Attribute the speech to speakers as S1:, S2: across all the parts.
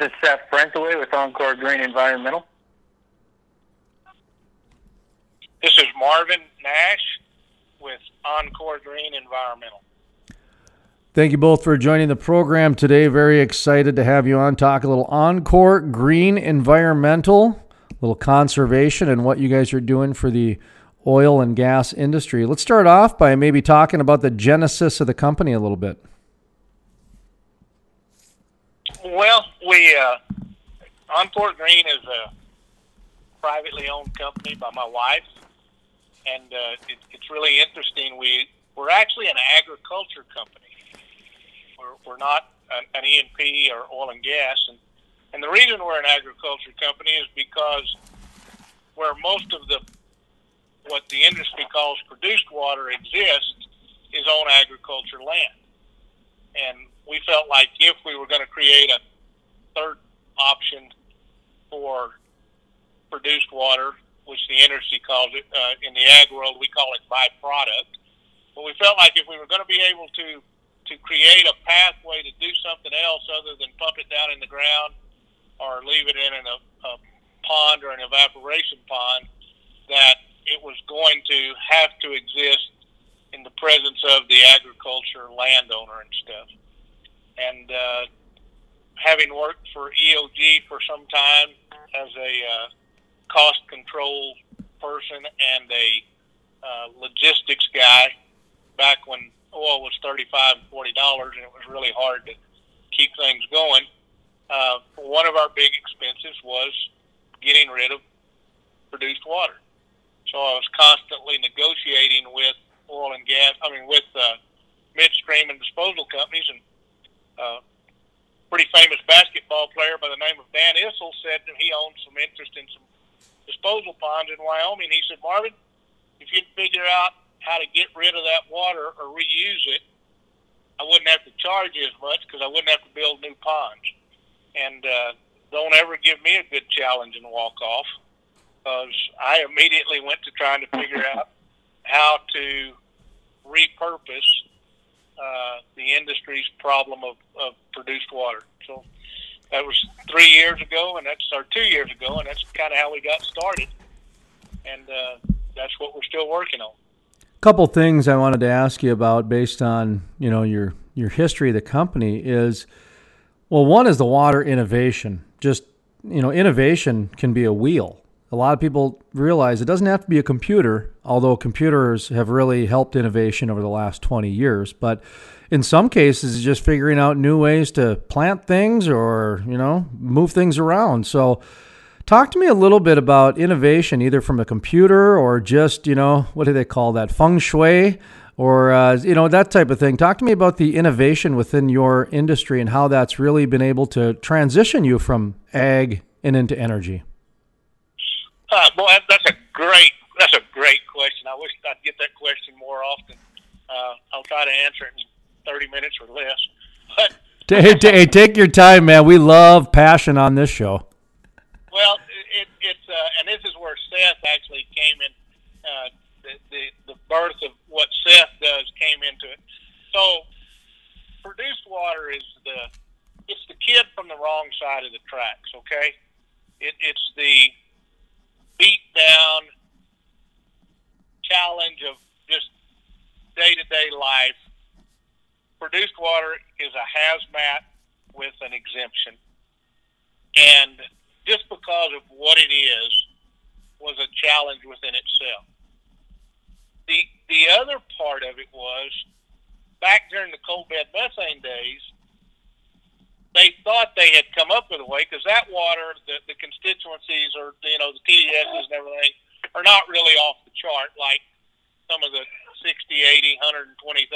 S1: is Seth Frentheway with Encore Green Environmental.
S2: This is Marvin Nash with Encore Green Environmental.
S3: Thank you both for joining the program today. Very excited to have you on. Talk a little Encore Green Environmental, a little conservation, and what you guys are doing for the oil and gas industry. Let's start off by maybe talking about the genesis of the company a little bit.
S2: Well, we uh, Encore Green is a privately owned company by my wife, and uh, it, it's really interesting. We we're actually an agriculture company. We're, we're not an, an E&P or oil and gas, and and the reason we're an agriculture company is because where most of the what the industry calls produced water exists is on agriculture land. And we felt like if we were going to create a third option for produced water, which the industry calls it, uh, in the ag world, we call it byproduct. But we felt like if we were going to be able to to create a pathway to do something else other than pump it down in the ground or leave it in a, a pond or an evaporation pond, that it was going to have to exist in the presence of the agriculture landowner and stuff. And uh, having worked for EOG for some time as a uh, cost control person and a uh, logistics guy back when oil was thirty-five and forty dollars, and it was really hard to keep things going. Uh, one of our big expenses was getting rid of produced water. So I was constantly negotiating with oil and gas, I mean, with uh, midstream and disposal companies. And uh, pretty famous basketball player by the name of Dan Issel said that he owned some interest in some disposal ponds in Wyoming. And he said, Marvin, if you'd figure out how to get rid of that water or reuse it, I wouldn't have to charge you as much because I wouldn't have to build new ponds. And uh, don't ever give me a good challenge and walk off because I immediately went to trying to figure out how to repurpose uh, the industry's problem of, of produced water. So that was three years ago, and that's or two years ago, and that's kind of how we got started. And uh, that's what we're still working on.
S3: A couple things I wanted to ask you about based on you know your your history of the company is well, one is the water innovation. Just you know, innovation can be a wheel a lot of people realize it doesn't have to be a computer, although computers have really helped innovation over the last 20 years. But in some cases, it's just figuring out new ways to plant things or, you know, move things around. So, talk to me a little bit about innovation, either from a computer or just, you know, what do they call that? Feng shui or, uh, you know, that type of thing. Talk to me about the innovation within your industry and how that's really been able to transition you from ag and into energy.
S2: Uh, boy, that's a great that's a great question. I wish I'd get that question more often. Uh, I'll try to answer it in thirty minutes or less. But
S3: hey, hey, take your time, man. We love passion on this show.
S2: Well, it, it's uh, and this is where Seth actually came in. Uh, the, the the birth of what Seth does came into it. So, produced water is the it's the kid from the wrong side of the tracks. Okay, it, it's the beat down challenge of just day to day life. Produced water is a hazmat with an exemption. And just because of what it is was a challenge within itself. The the other part of it was back during the coal bed methane days, they thought they had come up with a way because that water, the, the constituencies or you know the TDSs and everything are not really off the chart like some of the 60, 80, 120,000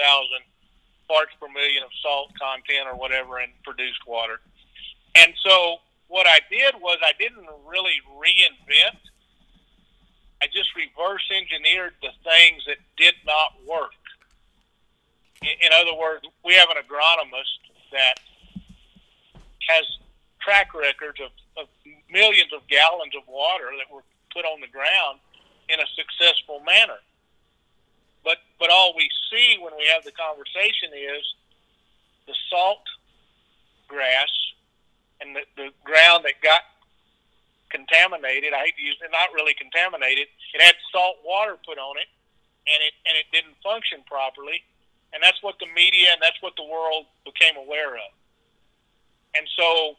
S2: parts per million of salt content or whatever in produced water. And so what I did was I didn't really reinvent. I just reverse engineered the things that did not work. In, in other words, we have an agronomist that has track records of, of millions of gallons of water that were put on the ground in a successful manner. But but all we see when we have the conversation is the salt grass and the, the ground that got contaminated. I hate to use it, not really contaminated. It had salt water put on it, and it and it didn't function properly. And that's what the media and that's what the world became aware of. And so,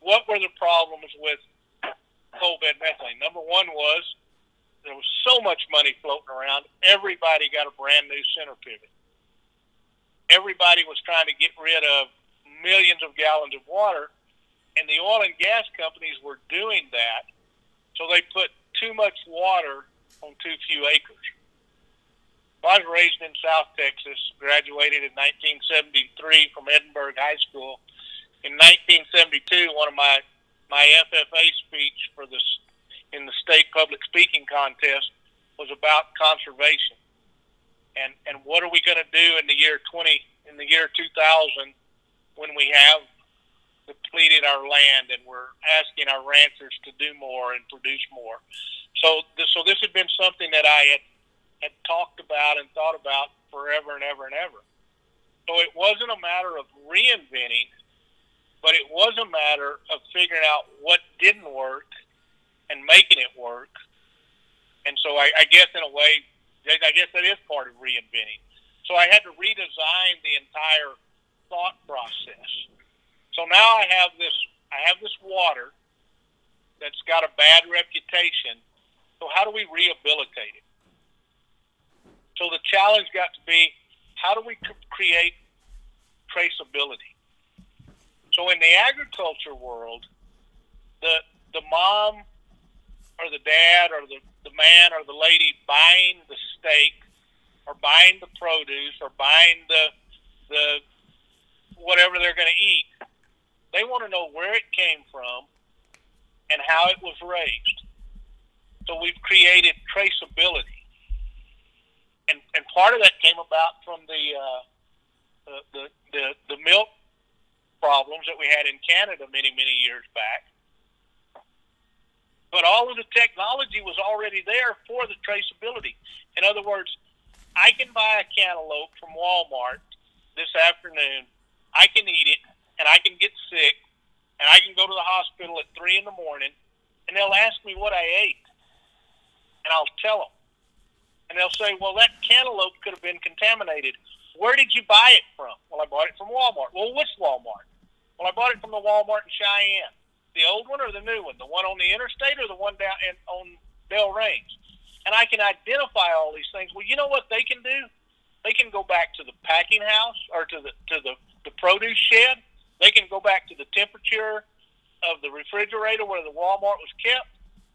S2: what were the problems with bed methane? Number one was there was so much money floating around. Everybody got a brand new center pivot. Everybody was trying to get rid of millions of gallons of water, and the oil and gas companies were doing that. So they put too much water on too few acres. I was raised in South Texas, graduated in 1973 from Edinburg High School. In 1972, one of my my FFA speech for this in the state public speaking contest was about conservation. And and what are we going to do in the year 20 in the year 2000 when we have depleted our land and we're asking our ranchers to do more and produce more. So this, so this had been something that I had had talked about and thought about forever and ever and ever. So it wasn't a matter of reinventing, but it was a matter of figuring out what didn't work and making it work. And so I, I guess in a way, I guess that is part of reinventing. So I had to redesign the entire thought process. So now I have this I have this water that's got a bad reputation. So how do we rehabilitate it? So the challenge got to be how do we create traceability? So in the agriculture world, the the mom or the dad or the, the man or the lady buying the steak or buying the produce or buying the the whatever they're going to eat, they want to know where it came from and how it was raised. So we've created traceability, and and part of that came about from the uh, the, the the the milk problems that we had in Canada many many years back but all of the technology was already there for the traceability. In other words, I can buy a cantaloupe from Walmart this afternoon. I can eat it, and I can get sick, and I can go to the hospital at three in the morning, and they'll ask me what I ate, and I'll tell them, and they'll say, "Well, that cantaloupe could have been contaminated. Where did you buy it from?" Well, I bought it from Walmart. Well, which Walmart? Well, I bought it from the Walmart in Cheyenne the old one or the new one, the one on the interstate or the one down in, on Dell Range. And I can identify all these things. Well, you know what they can do? They can go back to the packing house or to the to the, the produce shed. They can go back to the temperature of the refrigerator where the Walmart was kept.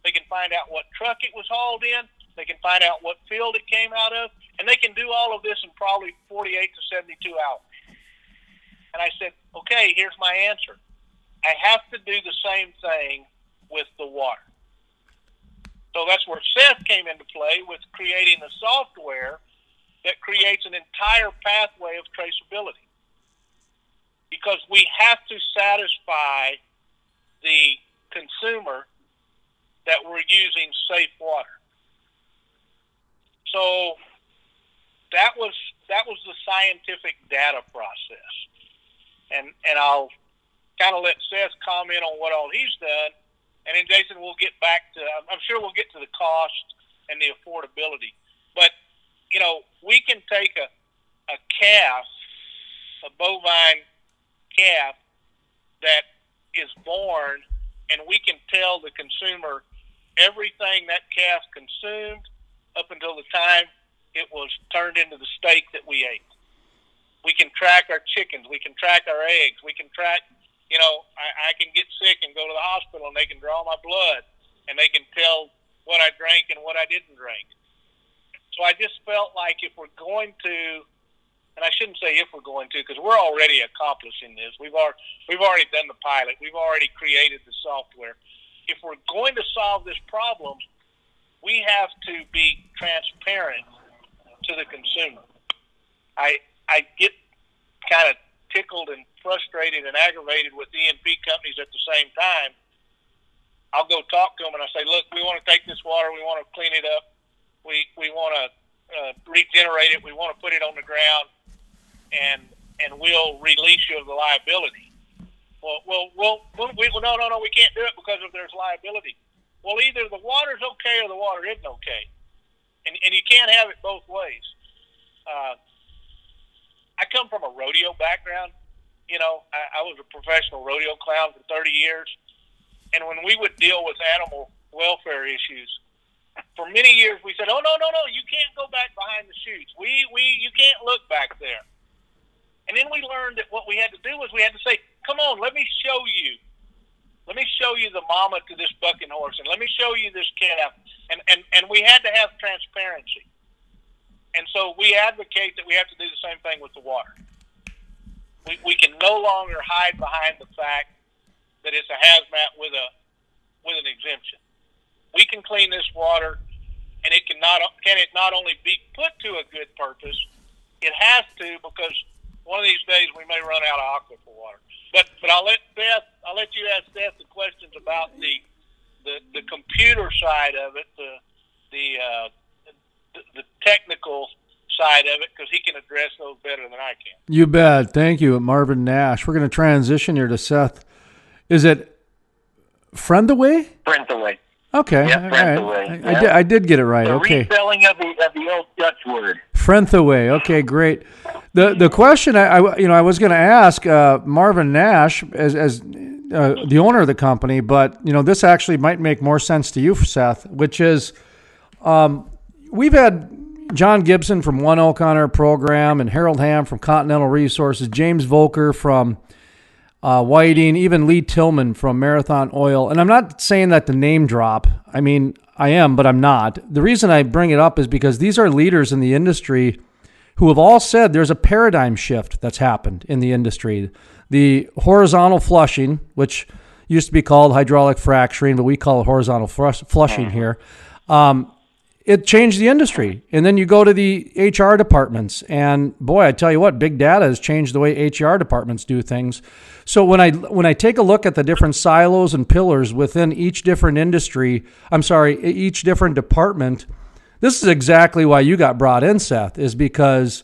S2: They can find out what truck it was hauled in. They can find out what field it came out of, and they can do all of this in probably 48 to 72 hours. And I said, okay, here's my answer. I have to do the same thing with the water. So that's where Seth came into play with creating the software that creates an entire pathway of traceability. Because we have to satisfy the consumer that we're using safe water. So that was that was the scientific data process. And and I'll kind of let Seth comment on what all he's done, and then Jason, we'll get back to. I'm sure we'll get to the cost and the affordability, but you know, we can take a a calf, a bovine calf that is born, and we can tell the consumer everything that calf consumed up until the time it was turned into the steak that we ate. We can track our chickens. We can track our eggs. We can track you know, I, I can get sick and go to the hospital and they can draw my blood and they can tell what I drank and what I didn't drink. So I just felt like if we're going to, and I shouldn't say if we're going to, because we're already accomplishing this. We've already we've already done the pilot. We've already created the software. If we're going to solve this problem, we have to be transparent to the consumer. I I get kind of tickled and frustrated and aggravated with E&P companies at the same time, I'll go talk to them and I say, look, we want to take this water, we want to clean it up, we we want to uh, regenerate it, we want to put it on the ground, and and we'll release you of the liability. Well, well, well, we, well, no, no, no, we can't do it because of there's liability. Well, either the water's okay or the water isn't okay, and and you can't have it both ways. Uh, I come from a rodeo background. You know, I, I was a professional rodeo clown for 30 years, and when we would deal with animal welfare issues, for many years we said, "Oh no, no, no, you can't go back behind the chutes. We, we, you can't look back there." And then we learned that what we had to do was we had to say, "Come on, let me show you let me show you the mama to this bucking horse, and let me show you this calf. And, and, and we had to have transparency. And so we advocate that we have to do the same thing with the water. We, we can no longer hide behind the fact that it's a hazmat with a with an exemption. We can clean this water, and it can not can it not only be put to a good purpose, it has to because one of these days we may run out of aquifer water. But but I'll let Seth I'll let you ask Seth the questions about the the, the computer side of it, the the uh, the, the technical side of it, because he can address those better than I can.
S3: You bet. Thank you, Marvin Nash. We're going to transition here to Seth. Is it friend away
S1: friend away?
S3: Okay.
S1: Friend away.
S3: I, I, did, I did get it right.
S1: The
S3: okay.
S1: Respelling of the of the old Dutch word.
S3: Frenthe Okay, great. The the question I, I you know I was going to ask uh, Marvin Nash as as uh, the owner of the company, but you know this actually might make more sense to you, Seth, which is um, we've had John Gibson from ONEOK on our program, and Harold Hamm from Continental Resources, James Volker from uh, Whiting, even Lee Tillman from Marathon Oil. And I'm not saying that to name drop. I mean, I am, but I'm not. The reason I bring it up is because these are leaders in the industry who have all said there's a paradigm shift that's happened in the industry. The horizontal flushing, which used to be called hydraulic fracturing, but we call it horizontal flushing mm-hmm. here. Um, it changed the industry. And then you go to the HR departments, and boy, I tell you what, big data has changed the way HR departments do things. So when I when I take a look at the different silos and pillars within each different industry, I'm sorry, each different department, this is exactly why you got brought in, Seth, is because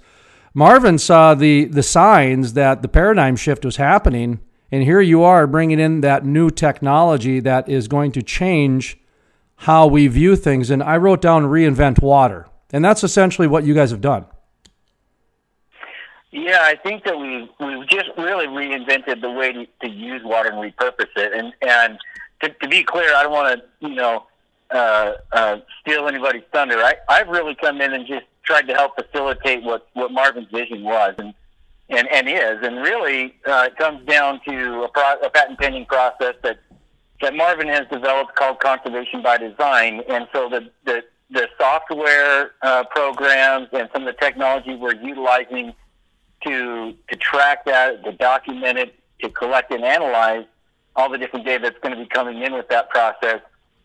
S3: Marvin saw the the signs that the paradigm shift was happening, and here you are bringing in that new technology that is going to change how we view things. And I wrote down reinvent water, and that's essentially what you guys have done.
S1: Yeah, I think that we we've just really reinvented the way to, to use water and repurpose it. And and to, to be clear, I don't want to you know uh, uh, steal anybody's thunder. I I've really come in and just tried to help facilitate what what Marvin's vision was and and and is. And really, uh, it comes down to a, pro, a patent pending process that that Marvin has developed called conservation by design. And so the the the software uh, programs and some of the technology we're utilizing to to track that, to document it, to collect and analyze all the different data that's going to be coming in with that process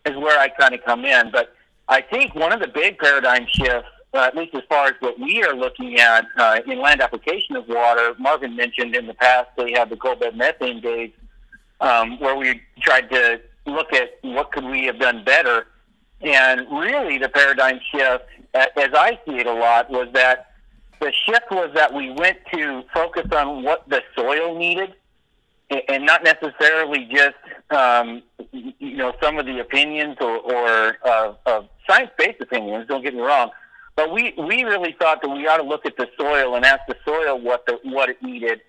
S1: is where I kind of come in. But I think one of the big paradigm shifts, uh, at least as far as what we are looking at uh, in land application of water, Marvin mentioned in the past they had the coal bed methane days um, where we tried to look at what could we have done better. And really, the paradigm shift, as I see it a lot, was that the shift was that we went to focus on what the soil needed and not necessarily just um, you know some of the opinions or, or uh, uh, science-based opinions. Don't get me wrong, but we we really thought that we ought to look at the soil and ask the soil what the what it needed,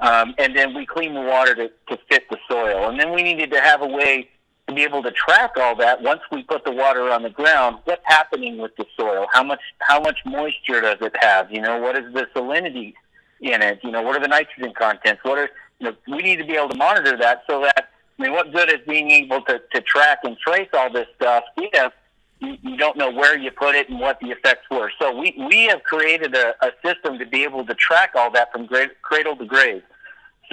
S1: um, and then we clean the water to, to fit the soil, and then we needed to have a way to be able to track all that once we put the water on the ground. What's happening with the soil? How much how much moisture does it have? You know, what is the salinity in it? You know, what are the nitrogen contents? What are you know, we need to be able to monitor that so that I mean, what good is being able to, to track and trace all this stuff if you, don't know where you put it and what the effects were? So we, we have created a, a system to be able to track all that from cradle to grave.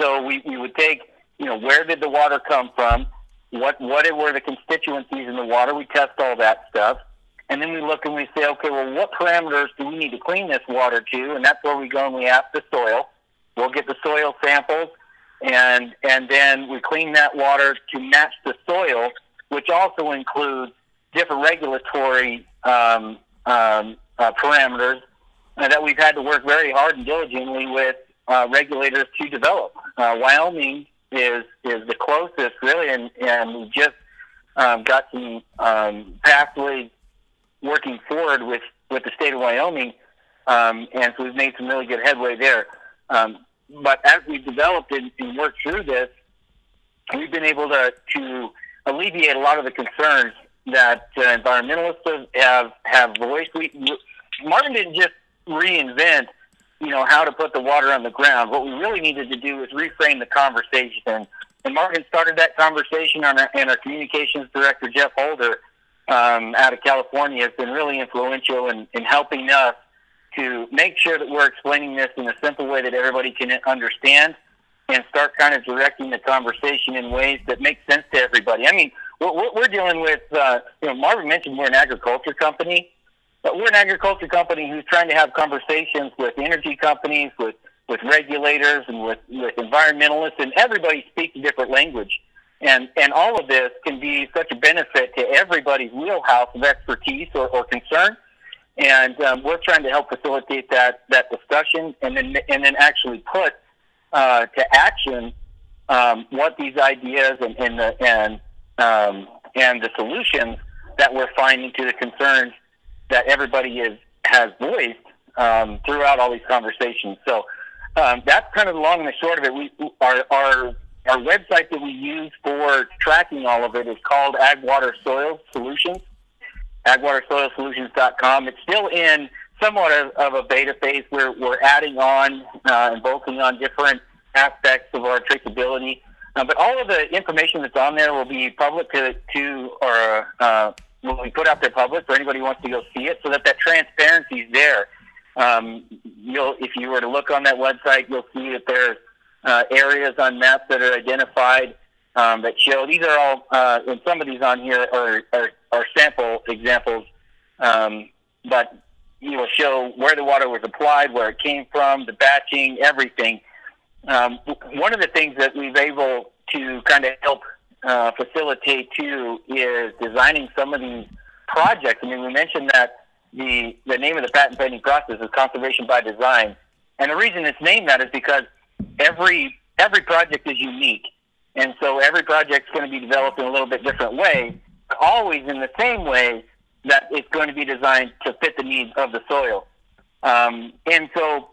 S1: So we, we would take, you know, where did the water come from? what what were the constituencies in the water. We test all that stuff, and then we look and we say, okay, well, what parameters do we need to clean this water to? And that's where we go and we ask the soil. We'll get the soil samples, and and then we clean that water to match the soil, which also includes different regulatory um, um, uh, parameters uh, that we've had to work very hard and diligently with uh, regulators to develop. Uh, Wyoming is is the closest really, and and we just um, got some um, pathways working forward with with the state of Wyoming, um, and so we've made some really good headway there. Um, but as we've developed and, and worked through this, we've been able to to alleviate a lot of the concerns that uh, environmentalists have have voiced. We, Marvin didn't just reinvent, you know, how to put the water on the ground. What we really needed to do was reframe the conversation. And Martin started that conversation on our, and our communications director, Jeff Holder, um, out of California, has been really influential in, in helping us to make sure that we're explaining this in a simple way that everybody can understand and start kind of directing the conversation in ways that make sense to everybody. I mean, we're dealing with, uh, you know, Marvin mentioned we're an agriculture company, but we're an agriculture company who's trying to have conversations with energy companies, with with regulators, and with with environmentalists, and everybody speaks a different language. And and all of this can be such a benefit to everybody's wheelhouse of expertise or, or concern. And um, we're trying to help facilitate that that discussion, and then and then actually put uh, to action um, what these ideas and and the, and um, and the solutions that we're finding to the concerns that everybody is has voiced um, throughout all these conversations. So um, that's kind of the long and the short of it. We our our our website that we use for tracking all of it is called Agwater Soil Solutions. AgwaterSoilSolutions.com. It's still in somewhat of, of a beta phase. We're we're adding on uh, and bolting on different aspects of our traceability. Uh, but all of the information that's on there will be public to, to or uh, will be put out there public for anybody who wants to go see it, so that that transparency is there. Um, you'll, if you were to look on that website, you'll see that there's uh, areas on maps that are identified um, that show. These are all, uh, and some of these on here are, are, are sample examples, um, but you will show where the water was applied, where it came from, the batching, everything. Um, one of the things that we've able to kind of help uh, facilitate too is designing some of these projects. I mean, we mentioned that the the name of the patent pending process is conservation by design, and the reason it's named that is because every every project is unique, and so every project is going to be developed in a little bit different way, always in the same way that it's going to be designed to fit the needs of the soil. Um, and so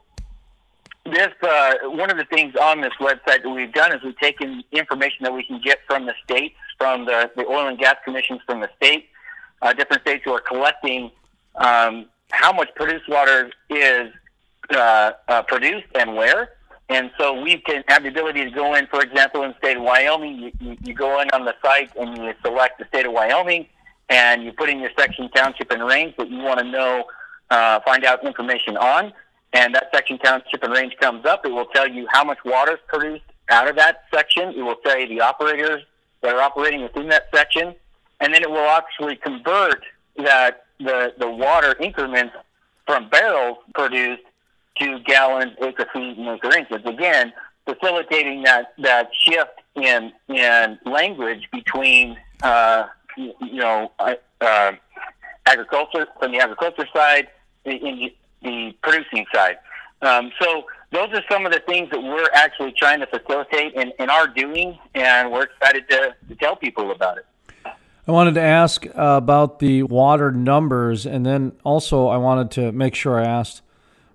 S1: this uh, one of the things on this website that we've done is we've taken information that we can get from the states, from the, the oil and gas commissions from the state, uh, different states who are collecting um, how much produced water is uh, uh, produced and where. And so we can have the ability to go in, for example, in the state of Wyoming, you, you, go in on the site and you select the state of Wyoming, and you put in your section, township, and range that you want to know, uh, find out information on and that section township and range comes up, it will tell you how much water is produced out of that section. It will tell you the operators that are operating within that section, and then it will actually convert that the the water increments from barrels produced to gallons, acre feet, and acre inches. Again, facilitating that that shift in in language between uh, you, know uh, uh, agriculture from the agriculture side in, the producing side. Um, so those are some of the things that we're actually trying to facilitate and, and are doing, and we're excited to, to tell people about it.
S3: I wanted to ask uh, about the water numbers, and then also I wanted to make sure I asked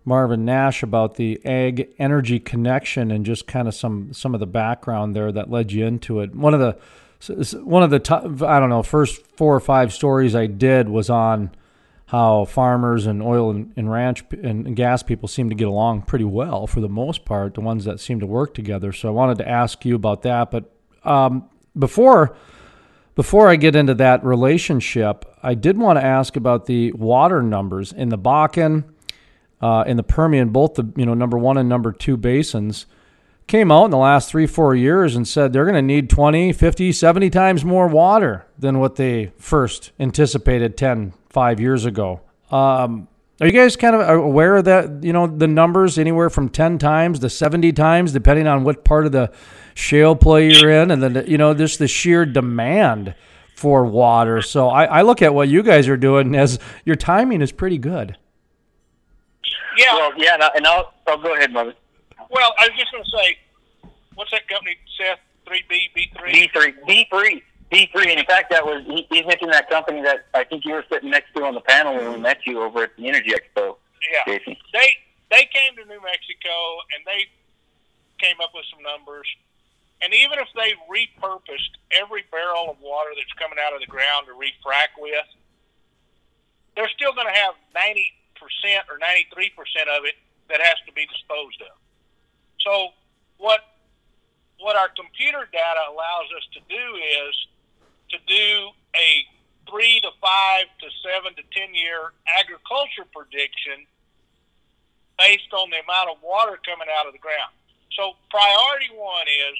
S3: Marvin Nash about the ag energy connection and just kind of some some of the background there that led you into it. One of the one of the top, I don't know first four or five stories I did was on how farmers and oil and, and ranch and gas people seem to get along pretty well for the most part, the ones that seem to work together. So I wanted to ask you about that. But um, before before I get into that relationship, I did want to ask about the water numbers in the Bakken, uh, in the Permian, both the you know number one and number two basins came out in the last three, four years and said they're going to need 20, 50, 70 times more water than what they first anticipated 10, five years ago. Um, are you guys kind of aware of that? You know, the numbers anywhere from 10 times to 70 times, depending on what part of the shale play you're in. And then, you know, just the sheer demand for water. So I, I look at what you guys are doing as your timing is pretty good.
S1: Yeah. Well, yeah. And, I'll I'll go ahead, Mother.
S2: Well, I was just going to say, what's that company, Seth? 3B, B3? B3. B3.
S1: D three, and in fact, that was he, he's mentioned that company that I think you were sitting next to on the panel when we met you over at the Energy Expo.
S2: Yeah,
S1: Jason.
S2: they they came to New Mexico and they came up with some numbers. And even if they repurposed every barrel of water that's coming out of the ground to refrac with, they're still going to have ninety percent or ninety three percent of it that has to be disposed of. So what what our computer data allows us to do is to do a three to five to seven to ten year agriculture prediction based on the amount of water coming out of the ground. So priority one is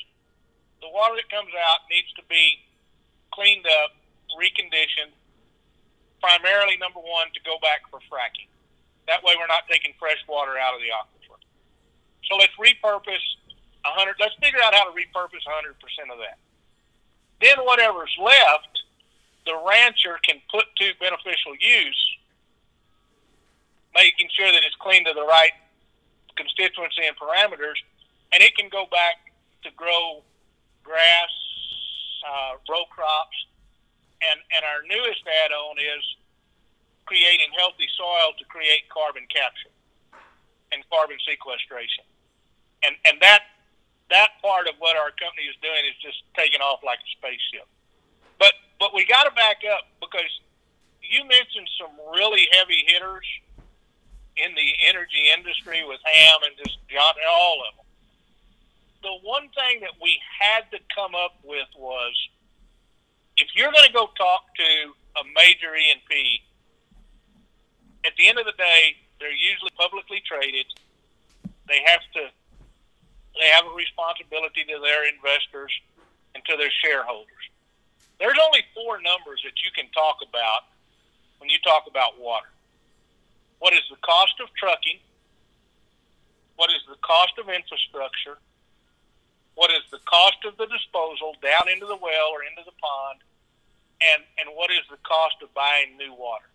S2: the water that comes out needs to be cleaned up, reconditioned. Primarily, number one, to go back for fracking. That way, we're not taking fresh water out of the aquifer. So let's repurpose a hundred. Let's figure out how to repurpose a hundred percent of that. Then whatever's left, the rancher can put to beneficial use, making sure that it's clean to the right constituency and parameters, and it can go back to grow grass, uh, row crops, and and our newest add-on is creating healthy soil to create carbon capture and carbon sequestration, and and that that part of what our company is doing is just taking off like a spaceship. But but we got to back up because you mentioned some really heavy hitters in the energy industry with Hamm and just John, all of them. The one thing that we had to come up with was if you're going to go talk to a major E&P, at the end of the day, they're usually publicly traded. They have to they have a responsibility to their investors and to their shareholders. There's only four numbers that you can talk about when you talk about water. What is the cost of trucking? What is the cost of infrastructure? What is the cost of the disposal down into the well or into the pond? And, and what is the cost of buying new water?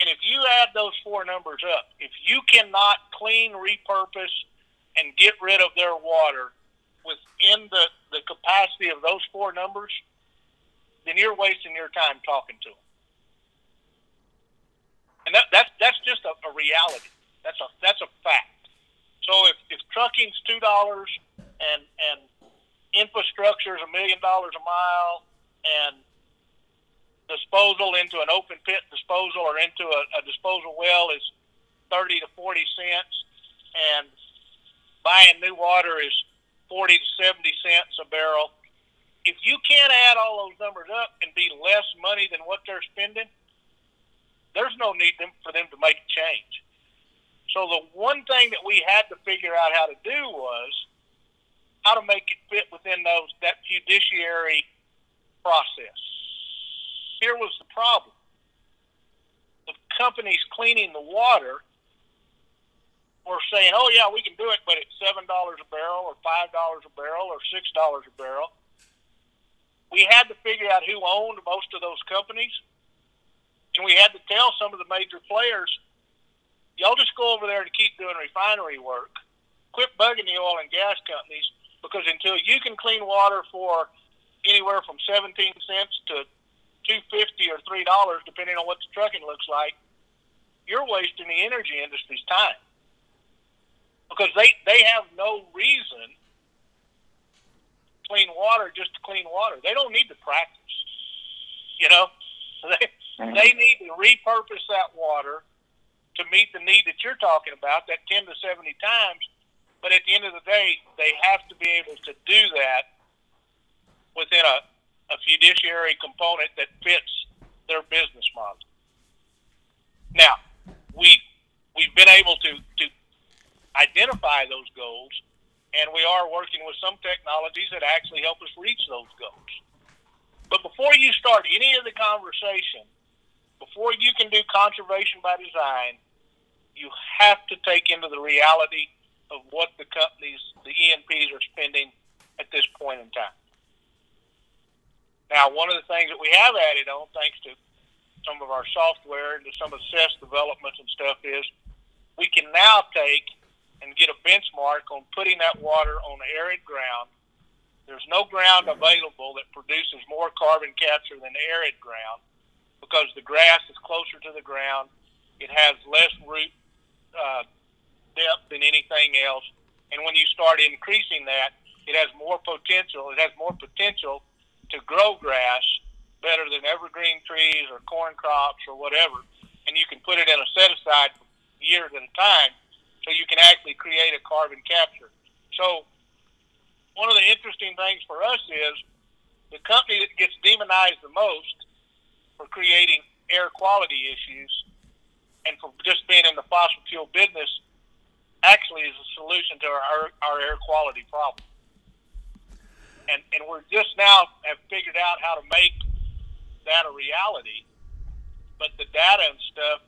S2: And if you add those four numbers up, if you cannot clean, repurpose, and get rid of their water within the, the capacity of those four numbers, then you're wasting your time talking to them. And that, that's that's just a, a reality. That's a that's a fact. So if, if trucking's two dollars and and infrastructure is a million dollars a mile and disposal into an open pit disposal or into a, a disposal well is thirty to forty cents and buying new water is 40 to 70 cents a barrel. If you can't add all those numbers up and be less money than what they're spending, there's no need for them to make a change. So the one thing that we had to figure out how to do was how to make it fit within those that fiduciary process. Here was the problem. The companies cleaning the water were saying, "Oh yeah, we can do it, but it's seven dollars a barrel, or five dollars a barrel, or six dollars a barrel." We had to figure out who owned most of those companies, and we had to tell some of the major players, "Y'all just go over there and keep doing refinery work. Quit bugging the oil and gas companies because until you can clean water for anywhere from seventeen cents to two fifty or three dollars, depending on what the trucking looks like, you're wasting the energy industry's time." Because they they have no reason clean water just to clean water. They don't need to practice. You know, they mm-hmm. they need to repurpose that water to meet the need that you're talking about, that ten to seventy times. But at the end of the day, they have to be able to do that within a, a fiduciary component that fits their business model. Now, we we've been able to to identify those goals, and we are working with some technologies that actually help us reach those goals. But before you start any of the conversation, before you can do conservation by design, you have to take into the reality of what the companies, the E&Ps, are spending at this point in time. Now, one of the things that we have added on, thanks to some of our software and to some of developments and stuff, is we can now take and get a benchmark on putting that water on arid ground There's no ground available that produces more carbon capture than arid ground because the grass is closer to the ground. It has less root uh, depth than anything else. And when you start increasing that, it has more potential. It has more potential to grow grass better than evergreen trees or corn crops or whatever. And you can put it in a set aside years at a time so you can actually create a carbon capture. So one of the interesting things for us is the company that gets demonized the most for creating air quality issues and for just being in the fossil fuel business actually is a solution to our, our air quality problem. And, and we're just now have figured out how to make that a reality. But the data and stuff,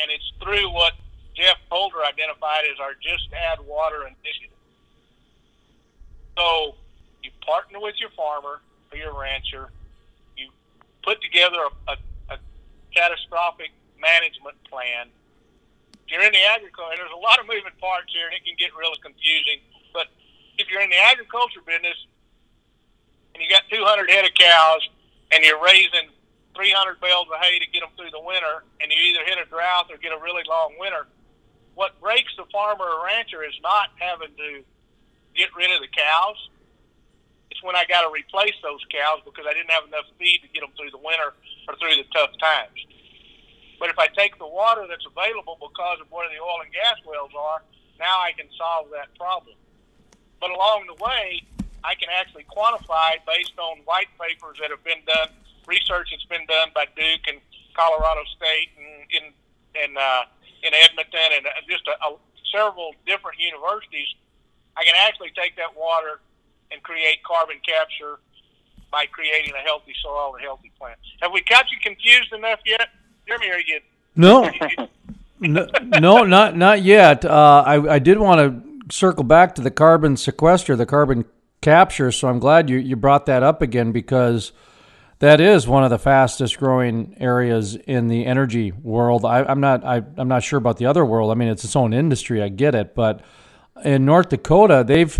S2: and it's through what Jeff Holder identified as our Just Add Water initiative. So you partner with your farmer or your rancher. You put together a, a, a catastrophic management plan. If you're in the agriculture, there's a lot of moving parts here, and it can get really confusing. But if you're in the agriculture business and you got 200 head of cows and you're raising 300 bales of hay to get them through the winter, and you either hit a drought or get a really long winter, what breaks the farmer or rancher is not having to get rid of the cows. It's when I got to replace those cows because I didn't have enough feed to get them through the winter or through the tough times. But if I take the water that's available because of where the oil and gas wells are, now I can solve that problem. But along the way, I can actually quantify based on white papers that have been done, research that's been done by Duke and Colorado State and in in uh, in Edmonton and just a, a, several different universities I can actually take that water and create carbon capture by creating a healthy soil and healthy plants. Have we got you confused enough yet? Jeremy, are you?
S3: No, no, no, not not yet. Uh, I I did want to circle back to the carbon sequester, the carbon capture. So I'm glad you you brought that up again because that is one of the fastest growing areas in the energy world. I, am not I, I'm not sure about the other world. I mean, it's its own industry. I get it, but in North Dakota, they've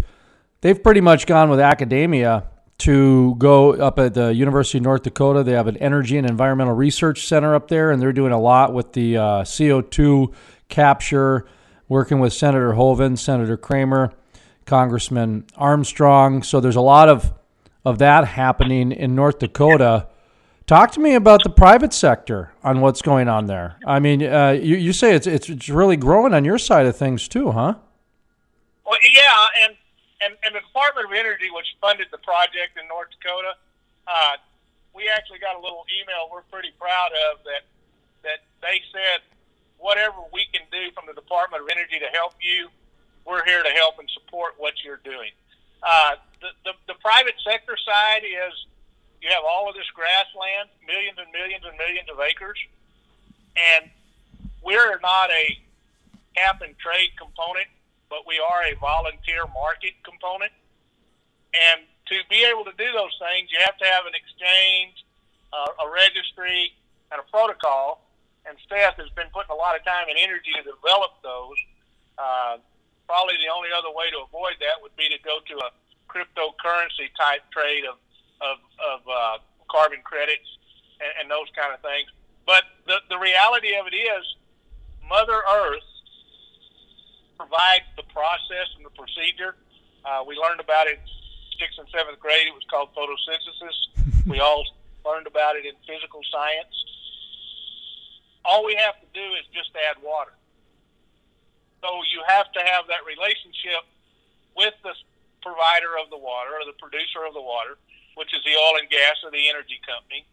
S3: they've pretty much gone with academia to go up at the University of North Dakota. They have an energy and environmental research center up there, and they're doing a lot with the uh, CO2 capture, working with Senator Hoeven, Senator Cramer, Congressman Armstrong. So there's a lot of of that happening in North Dakota. Talk to me about the private sector on what's going on there. I mean, uh, you, you say it's, it's it's really growing on your side of things too, huh?
S2: Well, yeah, and, and, and the Department of Energy, which funded the project in North Dakota, uh, we actually got a little email we're pretty proud of that that they said whatever we can do from the Department of Energy to help you, we're here to help and support what you're doing. Uh, the, the, the private sector side is you have all of this grassland, millions and millions and millions of acres, and we're not a cap and trade component but we are a volunteer market component. And to be able to do those things, you have to have an exchange, uh, a registry, and a protocol. And staff has been putting a lot of time and energy to develop those. Uh, probably the only other way to avoid that would be to go to a cryptocurrency type trade of of, of uh, carbon credits and, and those kind of things. But the the reality of it is, Mother Earth provides the process and the procedure. Uh, we learned about it in sixth and seventh grade. It was called photosynthesis. we all learned about it in physical science. All we have to do is just add water. So you have to have that relationship with the provider of the water or the producer of the water, which is the oil and gas or the energy company.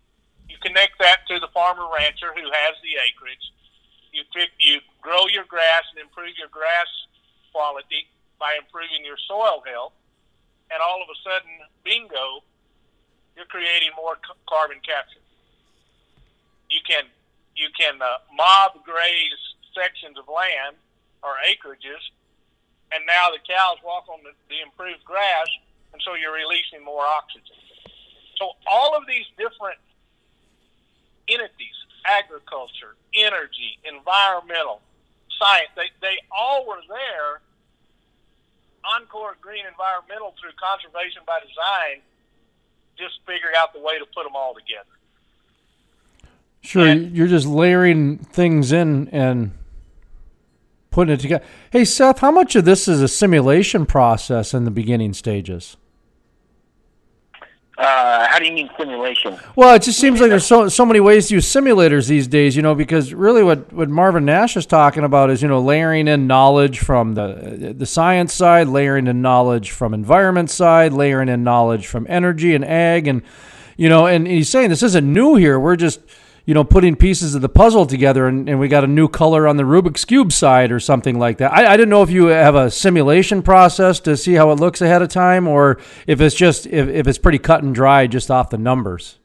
S2: You connect that to the farmer rancher who has the acreage you pick, you grow your grass and improve your grass quality by improving your soil health, and all of a sudden, bingo, you're creating more c- carbon capture. You can you can uh, mob graze sections of land or acreages, and now the cows walk on the, the improved grass, and so you're releasing more oxygen. So all of these different entities agriculture, energy, environmental, science. They, they all were there Encore Green Environmental through Conservation by Design just figured out the way to put them all together.
S3: Sure, and, you're just layering things in and putting it together. Hey, Seth, how much of this is a simulation process in the beginning stages?
S1: Uh, how do you mean simulation?
S3: Well, it just seems like there's so so many ways to use simulators these days, you know, because really what, what Marvin Nash is talking about is, you know, layering in knowledge from the the science side, layering in knowledge from environment side, layering in knowledge from energy and ag and you know, and he's saying this isn't new here. We're just you know, putting pieces of the puzzle together and, and we got a new color on the Rubik's Cube side or something like that. I, I didn't know if you have a simulation process to see how it looks ahead of time or if it's just, if, if it's pretty cut and dry just off the numbers.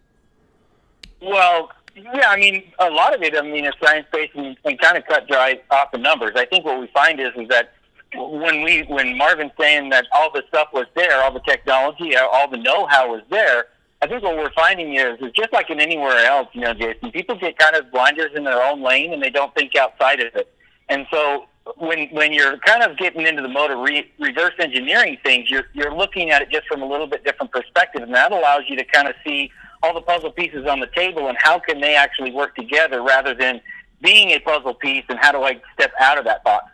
S1: Well, yeah, I mean, a lot of it, I mean, is science based and, and kind of cut dry off the numbers. I think what we find is, is that when we, when Marvin's saying that all the stuff was there, all the technology, all the know how was there, I think what we're finding is, is just like in anywhere else, you know, Jason, people get kind of blinders in their own lane and they don't think outside of it. And so when when you're kind of getting into the mode of re, reverse engineering things, you're you're looking at it just from a little bit different perspective, and that allows you to kind of see all the puzzle pieces on the table and how can they actually work together rather than being a puzzle piece and how do I step out of that box.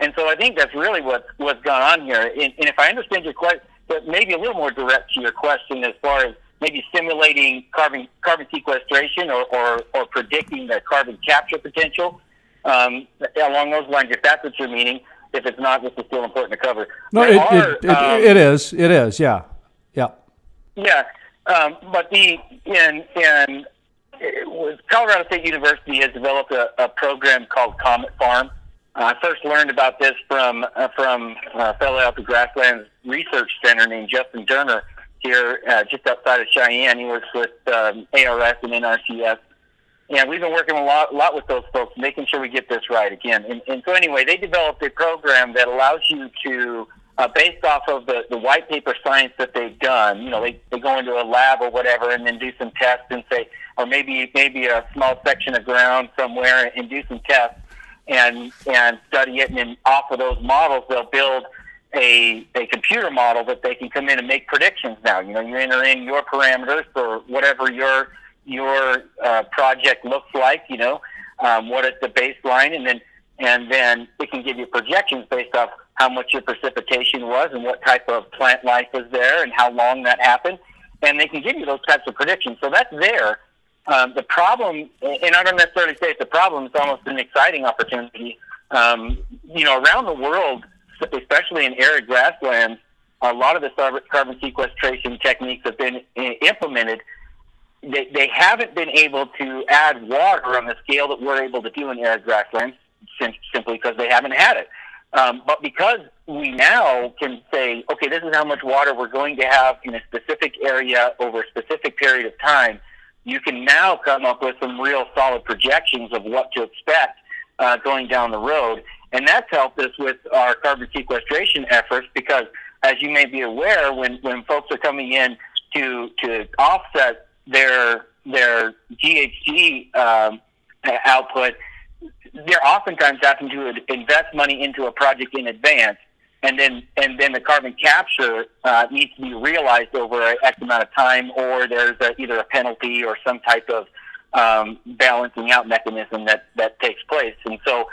S1: And so I think that's really what what's gone on here. And, and if I understand your question, but maybe a little more direct to your question as far as maybe simulating carbon carbon sequestration or, or, or predicting the carbon capture potential um, along those lines. If that's what you're meaning, if it's not, this is still important to cover.
S3: No, it, are, it, um, it is. It is. Yeah, yeah,
S1: yeah. Um, but the in in Colorado State University has developed a, a program called Comet Farm. Uh, I first learned about this from uh, from a fellow out the Grasslands Research Center named Justin Turner here uh, just outside of Cheyenne. He works with um, ARS and NRCS. And we've been working a lot, a lot with those folks, making sure we get this right again. And, and so, anyway, they developed a program that allows you to, uh, based off of the, the white paper science that they've done, you know, they, they go into a lab or whatever and then do some tests and say, or maybe maybe a small section of ground somewhere and do some tests and and study it. And then off of those models, they'll build a, a computer model that they can come in and make predictions now. You know, you enter in your parameters for whatever your your uh, project looks like. You know, um, what is the baseline, and then and then it can give you projections based off how much your precipitation was and what type of plant life was there and how long that happened, and they can give you those types of predictions. So that's there. Um, the problem, and I don't necessarily say it's a problem. It's almost an exciting opportunity. Um, you know, around the world, especially in arid grasslands, a lot of the carbon sequestration techniques have been implemented. They, they haven't been able to add water on the scale that we're able to do in arid grasslands simply because they haven't had it. Um, but because we now can say, okay, this is how much water we're going to have in a specific area over a specific period of time, you can now come up with some real solid projections of what to expect uh, going down the road. And that's helped us with our carbon sequestration efforts because, as you may be aware, when, when folks are coming in to, to offset their, their GHG um, output, they're oftentimes having to invest money into a project in advance. And then, and then the carbon capture uh, needs to be realized over X amount of time, or there's a, either a penalty or some type of um, balancing out mechanism that, that takes place. And so,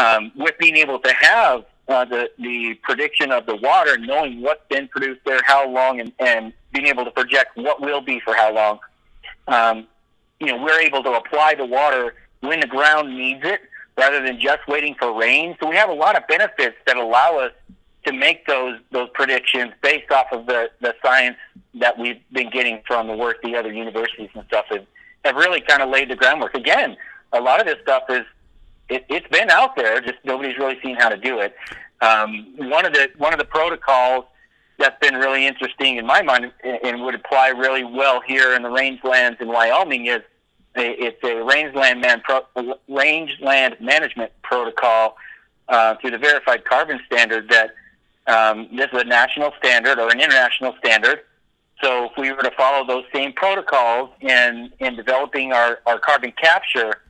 S1: um, with being able to have uh, the the prediction of the water, knowing what's been produced there, how long, and, and being able to project what will be for how long. Um, you know, we're able to apply the water when the ground needs it, rather than just waiting for rain. So we have a lot of benefits that allow us to make those those predictions based off of the the science that we've been getting from the work the other universities and stuff have, have really kind of laid the groundwork. Again, a lot of this stuff is it, has been out there, just nobody's really seen how to do it. Um, one of the one of the protocols that's been really interesting in my mind and would apply really well here in the rangelands in Wyoming is a, it's a rangeland man pro, rangeland management protocol uh, through the verified carbon standard that um, this is a national standard or an international standard. So if we were to follow those same protocols in in developing our, our carbon capture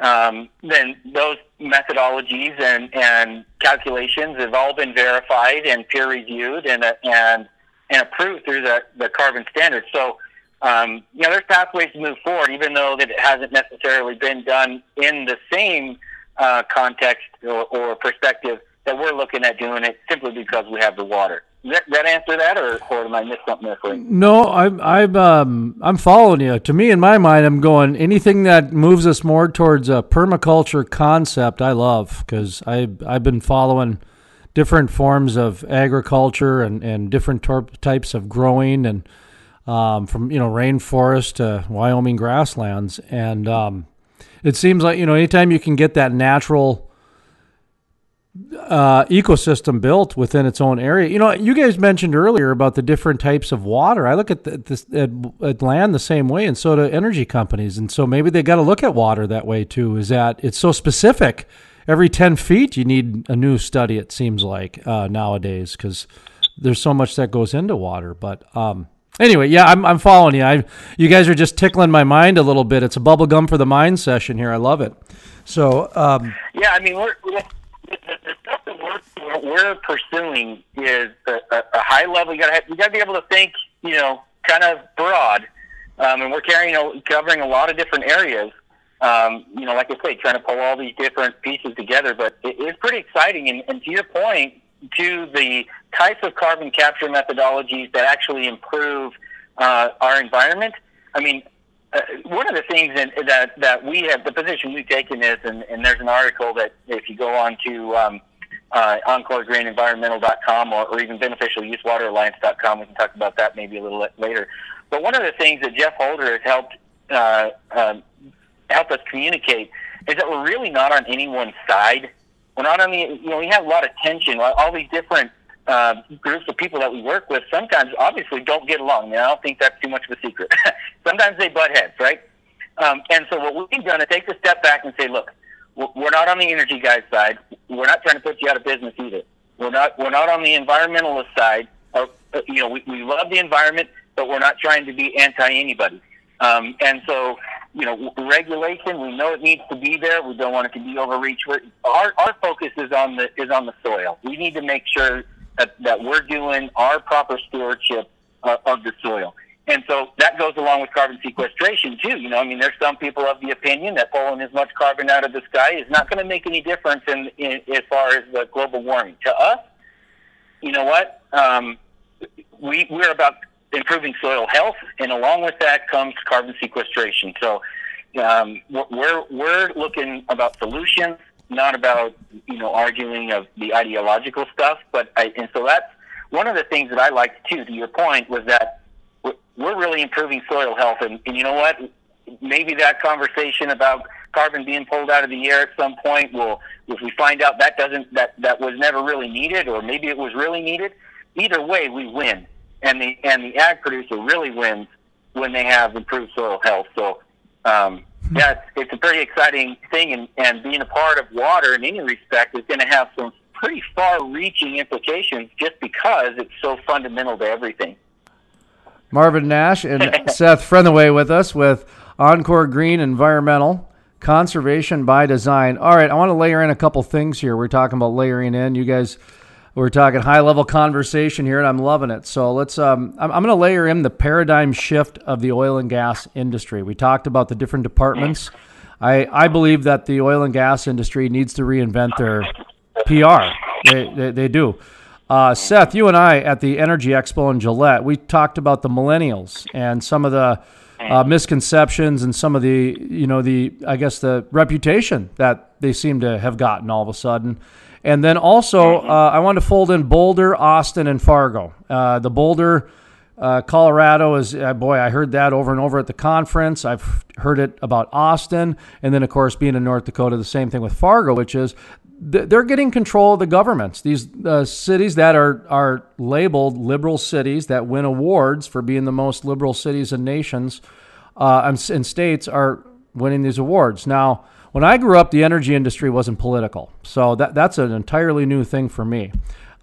S1: um, then those methodologies and, and calculations have all been verified and peer reviewed and uh, and and approved through the the carbon standards. So. Um, you know, there's pathways to move forward, even though that it hasn't necessarily been done in the same uh, context or, or perspective that we're looking at doing it simply because we have the water. That, that answer that, or, or am I missed something there?
S3: No, I'm I'm um, I'm following you. To me, in my mind, I'm going anything that moves us more towards a permaculture concept. I love because I I've been following different forms of agriculture and and different tor- types of growing and um, from you know rainforest to Wyoming grasslands, and um, it seems like you know anytime you can get that natural uh, ecosystem built within its own area. You know, you guys mentioned earlier about the different types of water. I look at this, at, at land the same way, and so do energy companies. And so maybe they got to look at water that way too. Is that it's so specific? Every ten feet, you need a new study. It seems like uh, nowadays because there's so much that goes into water. But um, anyway, yeah, I'm, I'm following you. I, you guys are just tickling my mind a little bit. It's a bubble gum for the mind session here. I love it. So um,
S1: yeah, I mean we're, we're the, stuff that we're, pursuing is a, a, a high level. You got to you got to be able to think, you know, kind of broad, um, and we're carrying know, covering a lot of different areas. Um, you know, like I say, trying to pull all these different pieces together. But it is pretty exciting. And, and to your point, to the types of carbon capture methodologies that actually improve uh, our environment. I mean, uh, one of the things that, that that we have, the position we've taken is, and, and there's an article that if you go on to um, uh, EncoreGreenEnvironmental.com or, or even BeneficialUseWaterAlliance.com, we can talk about that maybe a little later. But one of the things that Jeff Holder has helped uh, uh, help us communicate is that we're really not on anyone's side. We're not on the, you know, we have a lot of tension, all these different uh, groups of people that we work with sometimes obviously don't get along. I, I don't think that's too much of a secret. sometimes they butt heads, right? Um, and so what we've done is take a step back and say, look, we're not on the energy guys side. We're not trying to put you out of business either. We're not we're not on the environmentalist side. Or, uh, you know, we, we love the environment, but we're not trying to be anti anybody. Um, and so, you know, regulation. We know it needs to be there. We don't want it to be overreach. Our our focus is on the is on the soil. We need to make sure that, that we're doing our proper stewardship uh, of the soil. And so that goes along with carbon sequestration too. You know, I mean, there's some people of the opinion that pulling as much carbon out of the sky is not going to make any difference in, in as far as the global warming. To us, you know what? Um, we we're about improving soil health, and along with that comes carbon sequestration. So um, we're we're looking about solutions not about you know arguing of the ideological stuff, but I, and so that's one of the things that I liked too. To your point was that we're really improving soil health, and, and you know what? Maybe that conversation about carbon being pulled out of the air at some point will, if we find out that doesn't that that was never really needed, or maybe it was really needed. Either way, we win, and the and the ag producer really wins when they have improved soil health. So. Um, yeah, it's, a pretty exciting thing, and, and being a part of water in any respect is going to have some pretty far-reaching implications just because it's so fundamental to everything.
S3: Marvin Nash and Seth Frentheway with us with Encore Green Environmental Conservation by Design. All right, I want to layer in a couple things here. We're talking about layering in. You guys we're talking high level conversation here, and I'm loving it. So let's. Um, I'm, I'm going to layer in the paradigm shift of the oil and gas industry. We talked about the different departments. I I believe that the oil and gas industry needs to reinvent their PR. They they, they do. Uh, Seth, you and I at the Energy Expo in Gillette, we talked about the millennials and some of the uh, misconceptions and some of the, you know, the I guess the reputation that they seem to have gotten all of a sudden. And then also, uh, I want to fold in Boulder, Austin, and Fargo. Uh, the Boulder, uh, Colorado is, uh, boy, I heard that over and over at the conference. I've heard it about Austin. And then, of course, being in North Dakota, the same thing with Fargo, which is th- they're getting control of the governments. These uh, cities that are, are labeled liberal cities that win awards for being the most liberal cities and nations uh, and, and states are winning these awards. Now, when I grew up, the energy industry wasn't political. So that, that's an entirely new thing for me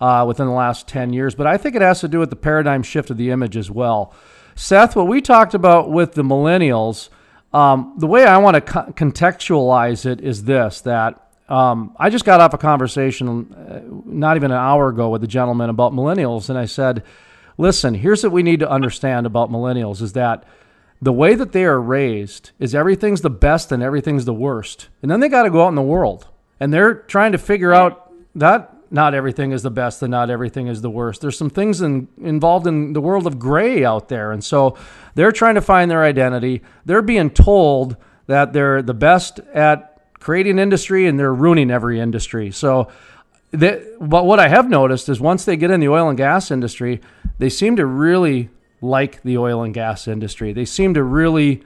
S3: uh, within the last 10 years. But I think it has to do with the paradigm shift of the image as well. Seth, what we talked about with the millennials, um, the way I want to co- contextualize it is this that Um, I just got off a conversation uh, not even an hour ago with a gentleman about millennials, and I said, "Listen, here's what we need to understand about millennials: is that the way that they are raised is everything's the best and everything's the worst, and then they got to go out in the world, and they're trying to figure out that not everything is the best and not everything is the worst. There's some things in, involved in the world of gray out there. And so they're trying to find their identity. They're being told that they're the best at creating industry and they're ruining every industry. So, they, but what I have noticed is once they get in the oil and gas industry, they seem to really like the oil and gas industry. They seem to really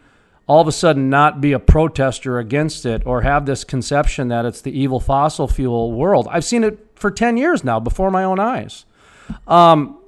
S3: all of a sudden not be a protester against it or have this conception that it's the evil fossil fuel world. I've seen it for 10 years now before my own eyes. Um.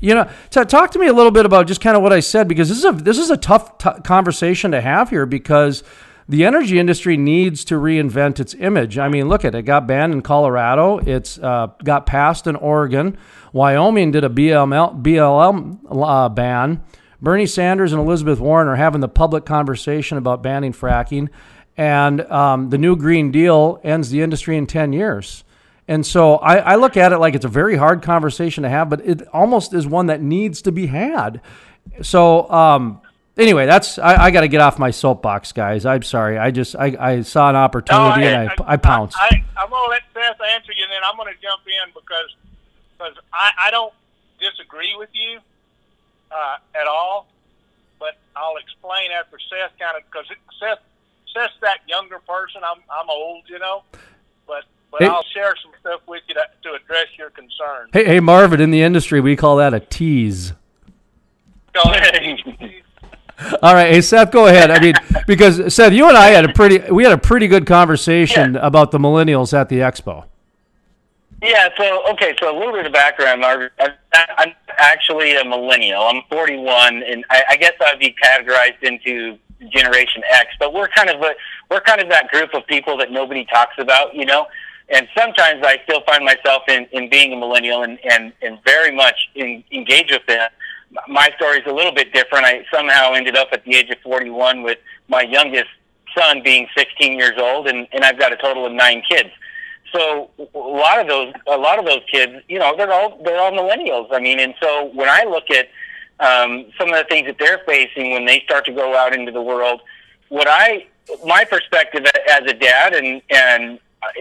S3: You know, so talk to me a little bit about just kind of what I said because this is a this is a tough t- conversation to have here because the energy industry needs to reinvent its image. I mean, look at it, got banned in Colorado. It's uh, got passed in Oregon. Wyoming did a BLM, BLM uh, ban. Bernie Sanders and Elizabeth Warren are having the public conversation about banning fracking, and um, the new Green Deal ends the industry in 10 years. And so I, I, look at it like it's a very hard conversation to have, but it almost is one that needs to be had. So um, anyway, that's I, I got to get off my soapbox, guys. I'm sorry. I just I, I saw an opportunity no, I, and I, I, pounced.
S2: I, am gonna let Seth answer you, and then I'm gonna jump in because because I, I don't disagree with you uh, at all, but I'll explain after Seth kind of because Seth Seth's that younger person. I'm I'm old, you know, but but hey, I'll share some stuff with you to, to address your concerns.
S3: Hey, hey, Marvin, in the industry, we call that a tease. All right, hey Seth, go ahead. I mean, because Seth, you and I had a pretty we had a pretty good conversation yeah. about the millennials at the expo.
S1: Yeah. So okay. So a little bit of background. I'm actually a millennial. I'm 41, and I, I guess I'd be categorized into Generation X. But we're kind of a, we're kind of that group of people that nobody talks about. You know, and sometimes I still find myself in, in being a millennial and, and, and very much in, engaged with them. My story is a little bit different. I somehow ended up at the age of 41 with my youngest son being 16 years old, and, and I've got a total of nine kids. So a lot of those, a lot of those kids, you know, they're all they're all millennials. I mean, and so when I look at um, some of the things that they're facing when they start to go out into the world, what I my perspective as a dad and and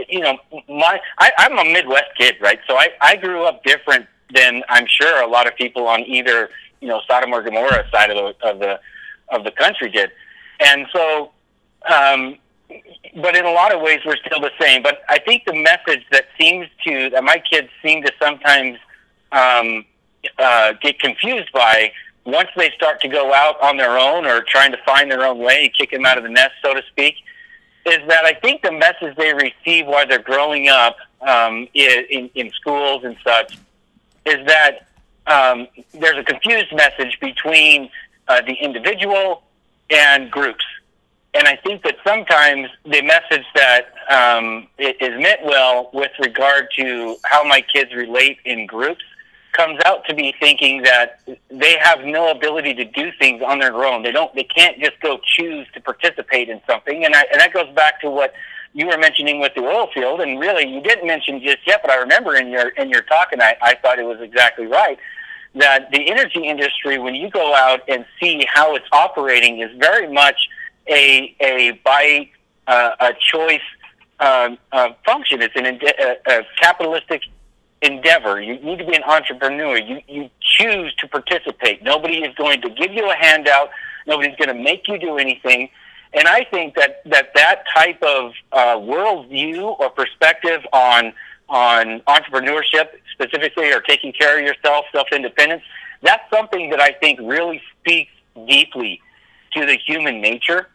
S1: you know, my I, I'm a Midwest kid, right? So I I grew up different than I'm sure a lot of people on either you know Sodom or Gomorrah side of the of the of the country did, and so. Um, but in a lot of ways, we're still the same. But I think the message that seems to that my kids seem to sometimes um, uh, get confused by once they start to go out on their own or trying to find their own way, kick them out of the nest, so to speak, is that I think the message they receive while they're growing up um, in, in schools and such is that um, there's a confused message between uh, the individual and groups. And I think that sometimes the message that um, is meant well with regard to how my kids relate in groups comes out to be thinking that they have no ability to do things on their own. They don't. They can't just go choose to participate in something. And I, and that goes back to what you were mentioning with the oil field. And really, you didn't mention just yet, but I remember in your in your talk, and I, I thought it was exactly right that the energy industry, when you go out and see how it's operating, is very much a a by uh, a choice um, uh, function. It's an a, a capitalistic endeavor. You need to be an entrepreneur. You, you choose to participate. Nobody is going to give you a handout. Nobody's going to make you do anything. And I think that that, that type of uh, worldview or perspective on on entrepreneurship specifically or taking care of yourself, self independence, that's something that I think really speaks deeply to the human nature.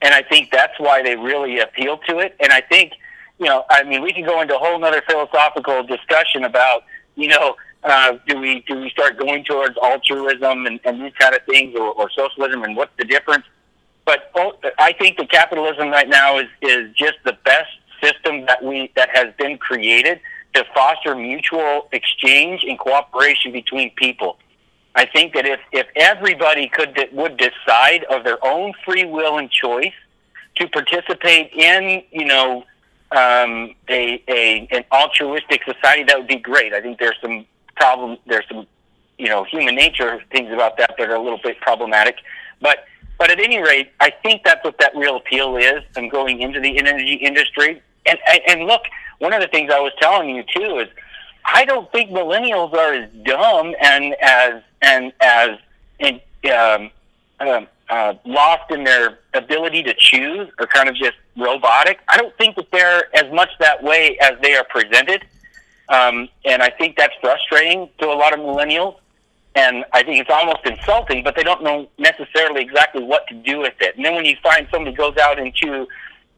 S1: And I think that's why they really appeal to it. And I think you know, I mean, we can go into a whole other philosophical discussion about, you know, uh, do we do we start going towards altruism and, and these kind of things, or, or socialism, and what's the difference? But I think that capitalism right now is is just the best system that we that has been created to foster mutual exchange and cooperation between people. I think that if if everybody could would decide of their own free will and choice to participate in, you know, um, a, a an altruistic society, that would be great. I think there's some problem. There's some you know human nature things about that that are a little bit problematic, but but at any rate, I think that's what that real appeal is. And going into the energy industry, and and look, one of the things I was telling you too is, I don't think millennials are as dumb and as and as in, um, um, uh, lost in their ability to choose or kind of just robotic. I don't think that they're as much that way as they are presented. Um, and I think that's frustrating to a lot of millennials. And I think it's almost insulting, but they don't know necessarily exactly what to do with it. And then when you find somebody goes out into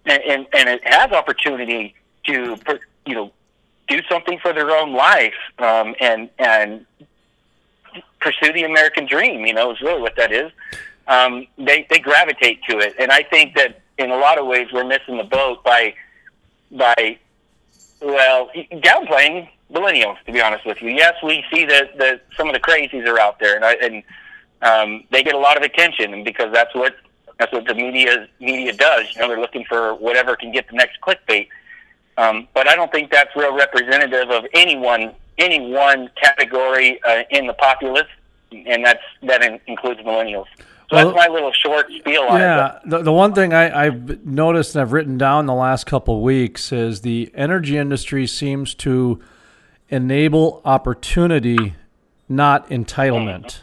S1: and, and, and it has opportunity to, you know, do something for their own life um, and and pursue the American dream. You know, is really what that is. Um, they they gravitate to it, and I think that in a lot of ways we're missing the boat by by well downplaying millennials. To be honest with you, yes, we see that the some of the crazies are out there, and I, and um, they get a lot of attention, and because that's what that's what the media media does. You know, they're looking for whatever can get the next clickbait. Um, but I don't think that's real representative of anyone any one category uh, in the populace, and that's that in, includes millennials. So well, that's my little short spiel on
S3: yeah, it. Yeah, the, the one thing I, have noticed and I've written down the last couple of weeks is the energy industry seems to enable opportunity, not entitlement.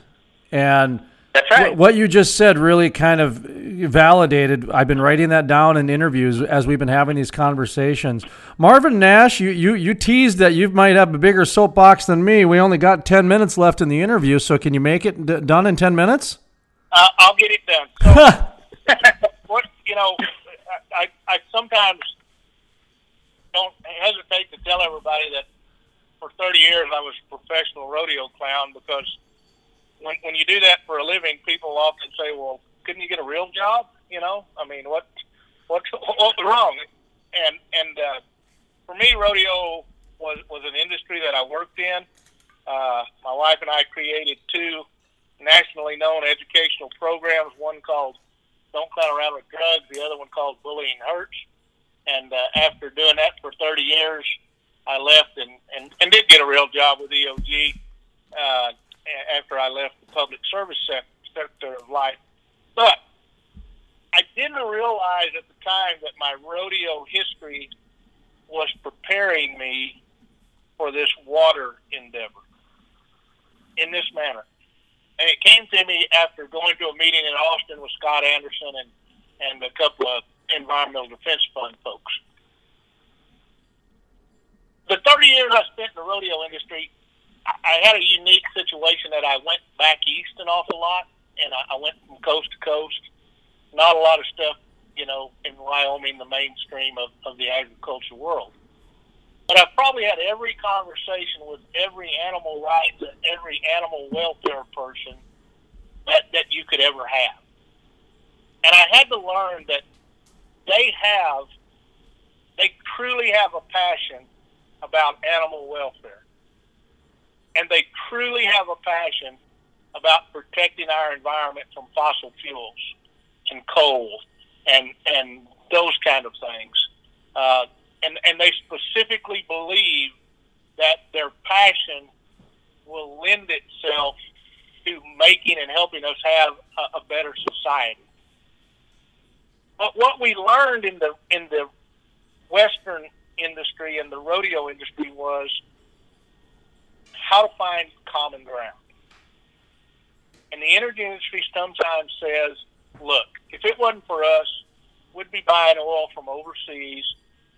S3: And
S1: that's right.
S3: What you just said really kind of validated. I've been writing that down in interviews as we've been having these conversations. Marvin Nash, you, you, you teased that you might have a bigger soapbox than me. We only got 10 minutes left in the interview, so can you make it d- done in 10 minutes?
S2: Uh, I'll get it done. So, what, you know, I, I sometimes don't hesitate to tell everybody that for 30 years I was a professional rodeo clown because when when you do that for a living, people often say, "Well, couldn't you get a real job?" You know, I mean, what what's what's wrong? And and uh, for me, rodeo was was an industry that I worked in. Uh, my wife and I created two nationally known educational programs. One called "Don't Clown Around with Drugs," the other one called "Bullying Hurts." And uh, after doing that for 30 years, I left and, and, and did get a real job with EOG. Uh, after I left the public service sector of life. But I didn't realize at the time that my rodeo history was preparing me for this water endeavor in this manner. And it came to me after going to a meeting in Austin with Scott Anderson and, and a couple of Environmental Defense Fund folks. The 30 years I spent in the rodeo industry, I had a unique situation that I went back east an awful lot, and I, I went from coast to coast. Not a lot of stuff, you know, in Wyoming, the mainstream of, of the agriculture world. But I've probably had every conversation with every animal rights and every animal welfare person that, that you could ever have. And I had to learn that they have, they truly have a passion about animal welfare and they truly have a passion about protecting our environment from fossil fuels and coal and and those kind of things. Uh, and and they specifically believe that their passion will lend itself to making and helping us have a, a better society. But what we learned in the in the Western industry and the rodeo industry was how to find common ground. And the energy industry sometimes says, look, if it wasn't for us, we'd be buying oil from overseas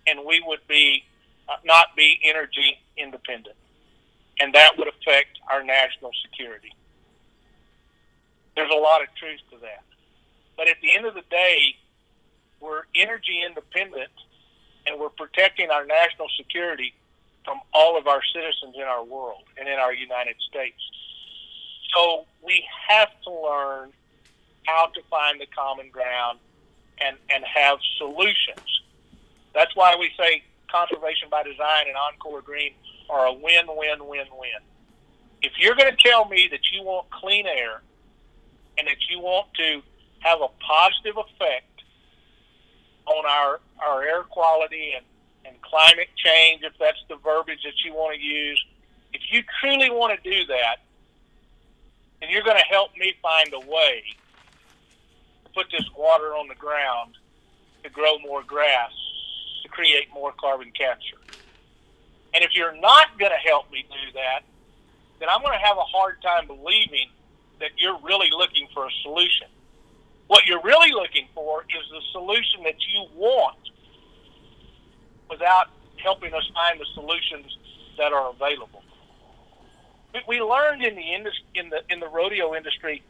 S2: and we would be uh, not be energy independent. And that would affect our national security. There's a lot of truth to that. But at the end of the day, we're energy independent and we're protecting our national security from all of our citizens in our world and in our United States. So we have to learn how to find the common ground and, and have solutions. That's why we say conservation by design and Encore Green are a win, win, win, win. If you're going to tell me that you want clean air and that you want to have a positive effect on our, our air quality and and climate change, if that's the verbiage that you want to use. If you truly want to do that, then you're going to help me find a way to put this water on the ground to grow more grass, to create more carbon capture. And if you're not going to help me do that, then I'm going to have a hard time believing that you're really looking for a solution. What you're really looking for is the solution that you want without helping us find the solutions that are available. We learned in the in the in the rodeo industry,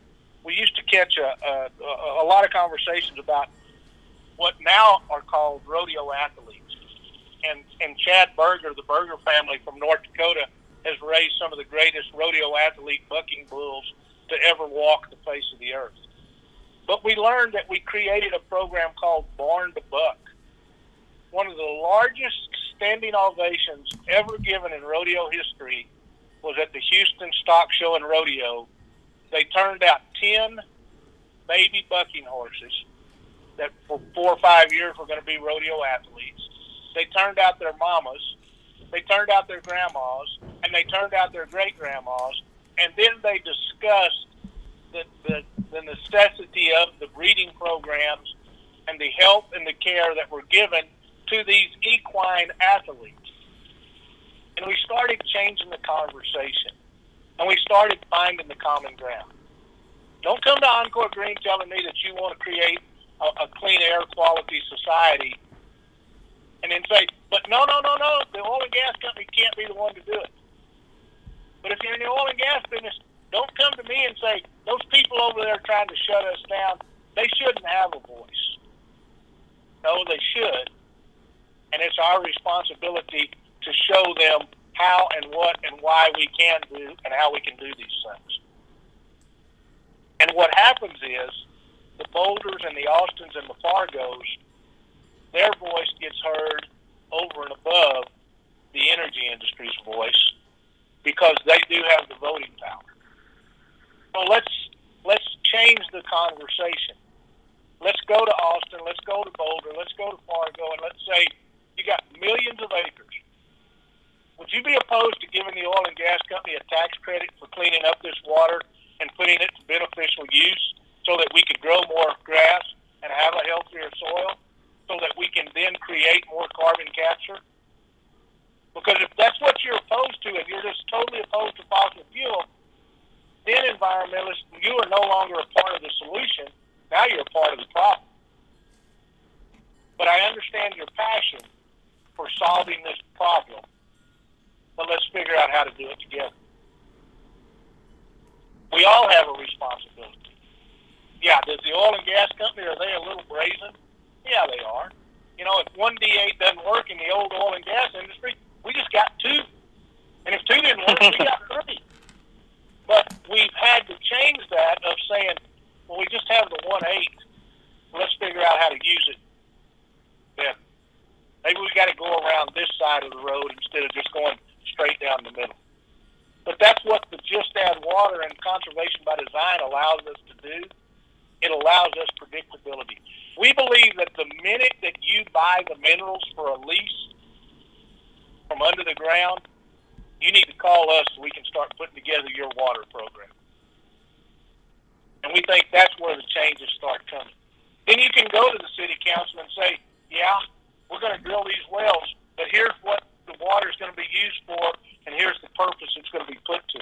S2: we used to catch a, a, a lot of conversations about what now are called rodeo athletes. And and Chad Berger, the Berger family from North Dakota, has raised some of the greatest rodeo athlete bucking bulls to ever walk the face of the earth. But we learned that we created a program called Born to Buck. One of the largest standing ovations ever given in rodeo history was at the Houston Stock Show and Rodeo. They turned out 10 baby bucking horses that for four or five years were going to be rodeo athletes. They turned out their mamas, they turned out their grandmas, and they turned out their great grandmas, and then they discussed the, the, the necessity of the breeding programs and the help and the care that were given to these equine athletes. And we started changing the conversation. And we started finding the common ground. Don't come to Encore Green telling me that you want to create a, a clean air quality society and then say, but no, no, no, no, the oil and gas company can't be the one to do it. But if you're in the oil and gas business, don't come to me and say, those people over there trying to shut us down, they shouldn't have a voice. No, they should. And it's our responsibility to show them how and what and why we can do and how we can do these things. And what happens is the Boulders and the Austins and the Fargos, their voice gets heard over and above the energy industry's voice because they do have the voting power. So let's let's change the conversation. Let's go to Austin. Let's go to Boulder. Let's go to Fargo, and let's say you got millions of acres. Would you be opposed to giving the oil and gas company a tax credit for cleaning up this water and putting it to beneficial use so that we could grow more grass and have a healthier soil so that we can then create more carbon capture? Because if that's what you're opposed to, if you're just totally opposed to fossil fuel, then environmentalists, you are no longer a part of the solution. Now you're a part of the problem. But I understand your passion for solving this problem but let's figure out how to do it together. We all have a responsibility. Yeah, does the oil and gas company, are they a little brazen? Yeah, they are. You know, if one D8 doesn't work in the old oil and gas industry, we just got two. And if two didn't work, we got three. But we've had to change that of saying, well, we just have the one eight. Let's figure out how to use it then. Maybe we got to go around this side of the road instead of just going straight down the middle. But that's what the Just Add Water and Conservation by Design allows us to do. It allows us predictability. We believe that the minute that you buy the minerals for a lease from under the ground, you need to call us so we can start putting together your water program. And we think that's where the changes start coming. Then you can go to the city council and say, yeah, we're going to drill these wells, but here's what the water is going to be used for, and here's the purpose it's going to be put to.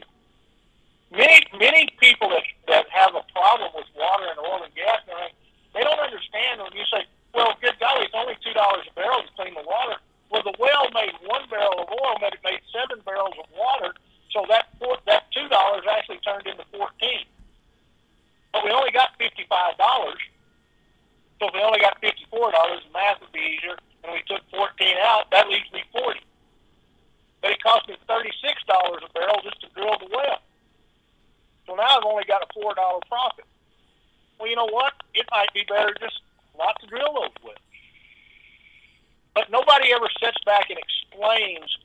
S2: Many many people that that have a problem with water and oil and gas, they don't understand when you say, "Well, good golly, it's only two dollars a barrel to clean the water." Well, the well made one barrel of oil, but it made seven barrels of water, so that four, that two dollars actually turned into fourteen. But we only got fifty five dollars. So if we only got fifty four dollars, the math would be easier, and we took fourteen out. That leaves me forty but it cost me $36 a barrel just to drill the well. So now I've only got a $4 profit. Well, you know what? It might be better just not to drill those wells. But nobody ever sits back and explains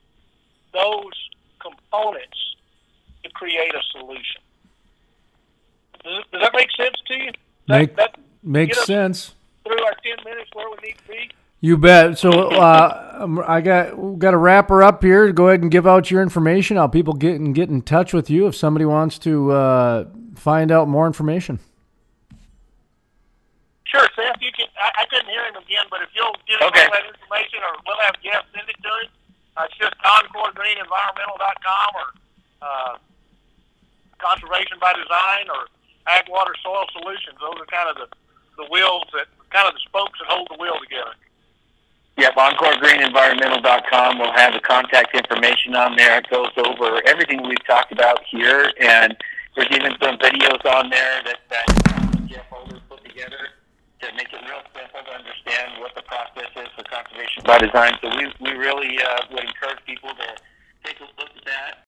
S2: those components to create a solution. Does, does that make sense to you?
S3: Make, that, that makes sense.
S2: Through our 10 minutes where we need to be?
S3: You bet. So, uh, um, I got got to wrap her up here. Go ahead and give out your information. How people get and get in touch with you if somebody wants to uh, find out more information.
S2: Sure, Seth. You can. I, I couldn't hear him again, but if you'll give
S1: Okay.
S2: him all that information, or we'll have Jeff send it to him. Uh, it's just EncoreGreenEnvironmental.com or uh, Conservation by Design or Ag Water Soil Solutions. Those are kind of the the wheels that kind of the spokes that hold the wheel together.
S1: Yep, EncoreGreenEnvironmental.com will have the contact information on there. It